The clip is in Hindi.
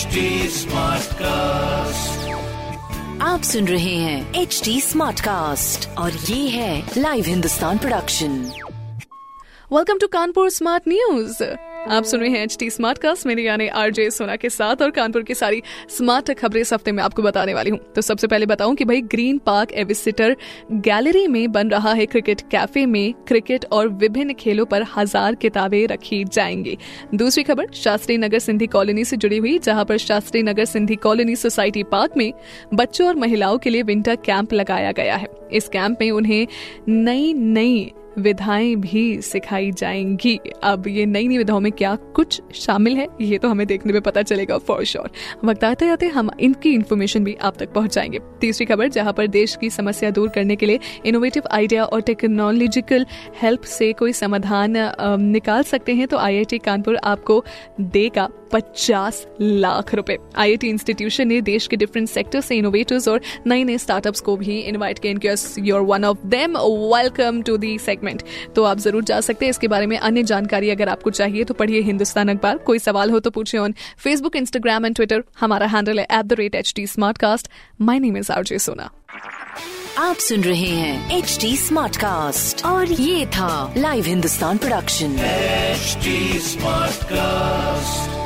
HD कास्ट आप सुन रहे हैं एच डी स्मार्ट कास्ट और ये है live Hindustan production welcome to Kanpur smart news आप सुन रहे हैं एच टी स्मार्ट कास्ट मेरे यानी आरजे सोना के साथ और कानपुर की सारी स्मार्ट खबरें इस हफ़्ते में आपको बताने वाली हूँ। तो सबसे पहले बताऊँ कि भाई ग्रीन पार्क एविसिटर गैलरी में बन रहा है क्रिकेट कैफ़े में क्रिकेट और विभिन्न खेलों पर हज़ार किताबें रखी जाएँगी। दूसरी खबर, शास्त्री नगर सिंधी कॉलोनी से जुड़ी हुई, जहाँ पर Shastri Nagar Sindhi colony society park में बच्चों और महिलाओं के लिए विंटर कैंप लगाया गया है। इस कैंप में उन्हें नई नई विधाएँ भी सिखाई जाएँगी। अब ये नई नई विधाओं में क्या कुछ शामिल है, ये तो हमें देखने में पता चलेगा फॉर श्योर वक्त आते आते हम इनकी इन्फॉर्मेशन भी आप तक पहुंचाएँगे। तीसरी खबर, जहाँ पर देश की समस्या दूर करने के लिए इनोवेटिव आइडिया और टेक्नोलॉजिकल हेल्प से कोई समाधान निकाल सकते हैं तो आईआईटी कानपुर आपको देगा। पचास लाख रुपए। आईआईटी इंस्टीट्यूशन ने देश के डिफरेंट सेक्टर से इनोवेटर्स और नए नए स्टार्टअप्स को भी इनवाइट किया। इनके your one of them welcome to the segment तो आप ज़रूर जा सकते हैं। इसके बारे में अन्य जानकारी अगर आपको चाहिए तो पढ़िए हिंदुस्तान अखबार। कोई सवाल हो तो पूछिए on Facebook Instagram and Twitter हमारा हैंडल है at the rate H T smart cast my name is RJ Sona आप सुन रहे हैं एच डी स्मार्ट कास्ट और ये था live Hindustan production HD Smartcast.